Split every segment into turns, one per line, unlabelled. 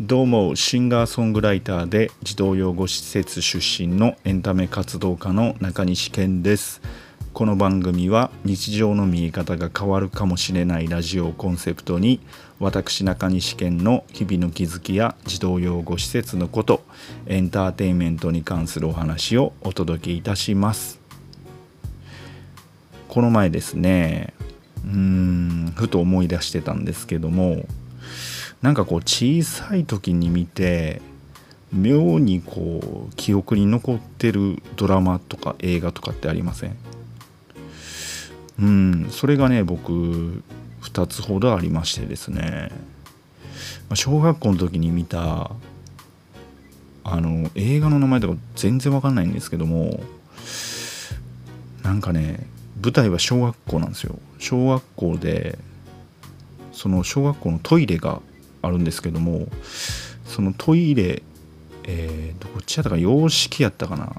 どうもシンガーソングライターで児童養護施設出身のエンタメ活動家の中西健です。この番組は日常の見え方が変わるかもしれないラジオをコンセプトに私中西健の日々の気づきや児童養護施設のことエンターテインメントに関するお話をお届けいたします。この前ですねうーんふと思い出してたんですけどもなんかこう小さい時に見て妙にこう記憶に残ってるドラマとか映画とかってありません？うんそれがね僕2つほどありましてですね。小学校の時に見たあの映画の名前とか全然わかんないんですけどもなんかね舞台は小学校なんですよ。小学校でその小学校のトイレがあるんですけどもそのトイレえー、どっちやったか洋式やったかな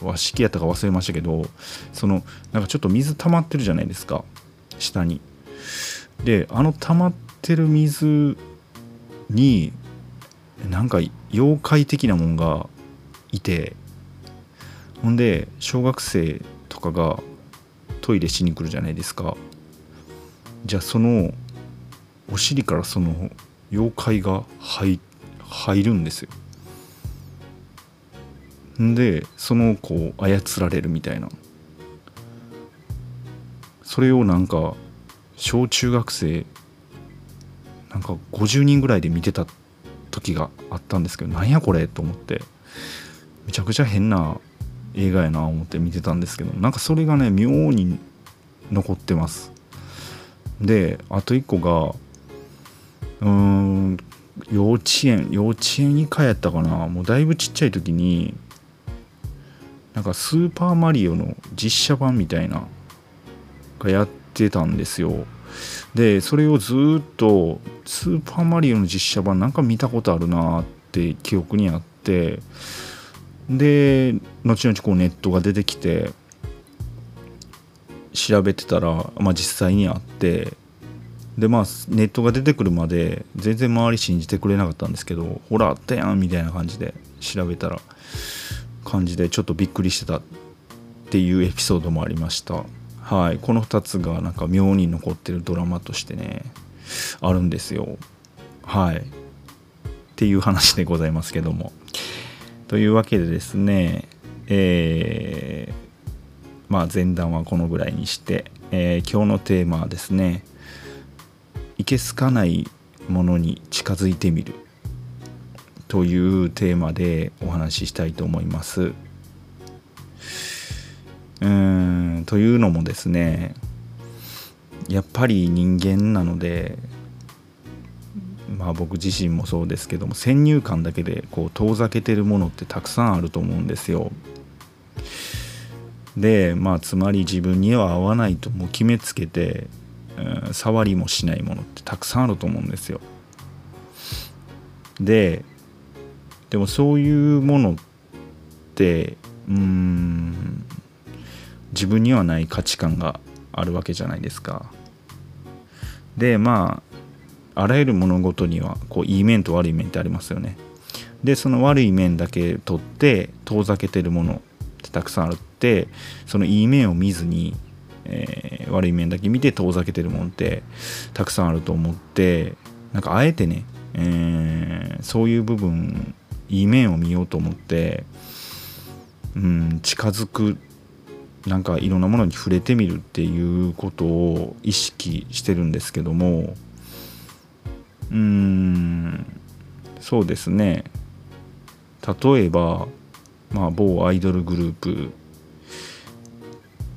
和式やったか忘れましたけどそのなんかちょっと水溜まってるじゃないですか下に。であの溜まってる水になんか妖怪的なもんがいてほんで小学生とかがトイレしに来るじゃないですか。じゃあそのお尻からその妖怪が入入るんですよ。んでその子を操られるみたいな。それをなんか小中学生なんか50人ぐらいで見てた時があったんですけどなんやこれと思ってめちゃくちゃ変な映画やな思って見てたんですけどなんかそれがね妙に残ってます。であと一個がうん幼稚園幼稚園以下やったかな。もうだいぶちっちゃい時になんかスーパーマリオの実写版みたいながやってたんですよ。でそれをずっとスーパーマリオの実写版なんか見たことあるなって記憶にあってで後々こうネットが出てきて調べてたら、まあ、実際にあってでまあネットが出てくるまで全然周り信じてくれなかったんですけどほらあったやんみたいな感じで調べたら感じでちょっとびっくりしてたっていうエピソードもありました。はい。この2つがなんか妙に残ってるドラマとしてねあるんですよ。はい。っていう話でございますけども。というわけでですねえー、まあ前段はこのぐらいにして、えー、今日のテーマはですねいけすかないものに近づいてみるというテーマでお話ししたいと思います。うんというのもですねやっぱり人間なのでまあ僕自身もそうですけども先入観だけでこう遠ざけてるものってたくさんあると思うんですよ。でまあつまり自分には合わないともう決めつけて、触りもしないものってたくさんあると思うんですよ。ででもそういうものってうん自分にはない価値観があるわけじゃないですか。でまああらゆる物事にはこういい面と悪い面ってありますよね。でその悪い面だけ取って遠ざけてるものってたくさんあるってそのいい面を見ずに、えー、悪い面だけ見て遠ざけてるものってたくさんあると思ってなんかあえてね、えー、そういう部分いい面を見ようと思って、うん、近づくなんかいろんなものに触れてみるっていうことを意識してるんですけどもうんそうですね。例えばまあ某アイドルグループ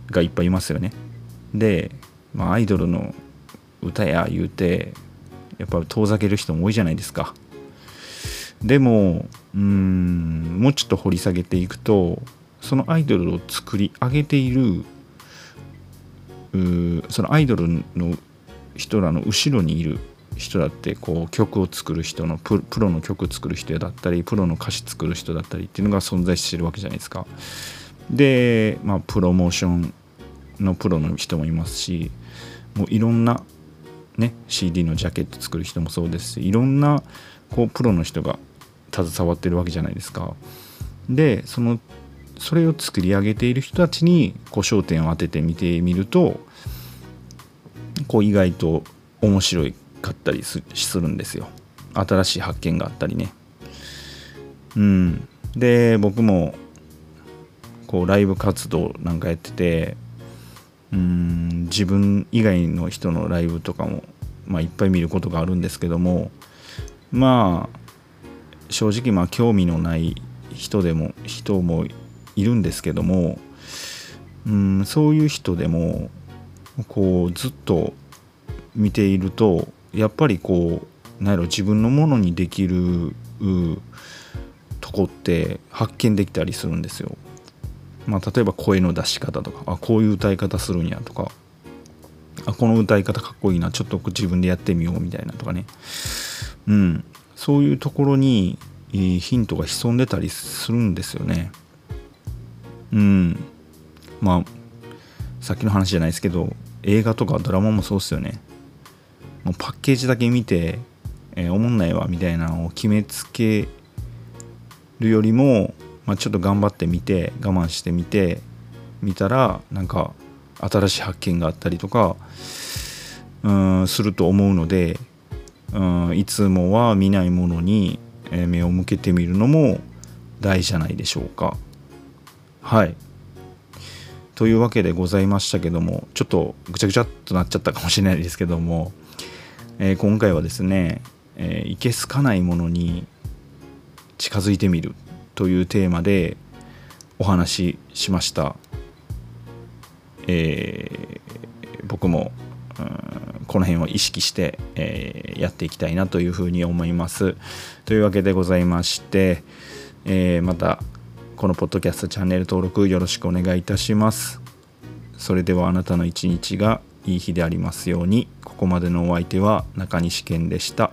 がいっぱいいますよね。で、まあ、アイドルの歌や言うてやっぱ遠ざける人も多いじゃないですかでもうんもうちょっと掘り下げていくとそのアイドルを作り上げているそのアイドルの人らの後ろにいる人だってこう曲を作る人のプロの曲作る人だったりプロの歌詞作る人だったりっていうのが存在してるわけじゃないですか。で、まあ、プロモーションのプロの人もいますしもういろんなね CD のジャケット作る人もそうですしいろんなこうプロの人が携わってるわけじゃないですか。でそのそれを作り上げている人たちにこう焦点を当てて見てみるとこう意外と面白かったりするんですよ。新しい発見があったりね。うん、で僕もこうライブ活動なんかやっててうん自分以外の人のライブとかも、まあ、いっぱい見ることがあるんですけどもまあ正直まあ興味のない人でも人もいるんですけどもうんそういう人でもこうずっと見ているとやっぱりこう何やろ自分のものにできるとこって発見できたりするんですよ。まあ、例えば声の出し方とかあこういう歌い方するんやとかあこの歌い方かっこいいなちょっと自分でやってみようみたいなとかねうんそういうところにヒントが潜んでたりするんですよね。うん。まあ、さっきの話じゃないですけど、映画とかドラマもそうっすよね。もうパッケージだけ見て、えー、おもんないわみたいなのを決めつけるよりも、まあ、ちょっと頑張ってみて、我慢してみて、見たら、なんか新しい発見があったりとか、うんすると思うので、うんいつもは見ないものに目を向けてみるのも大事じゃないでしょうか。はいというわけでございましたけどもちょっとぐちゃぐちゃっとなっちゃったかもしれないですけども、えー、今回はですね、えー、いけすかないものに近づいてみるというテーマでお話ししました。えー、僕もこの辺を意識して、えー、やっていきたいなというふうに思います。というわけでございまして、えー、またこのポッドキャストチャンネル登録よろしくお願いいたします。それではあなたの一日がいい日でありますように、ここまでのお相手は中西健でした。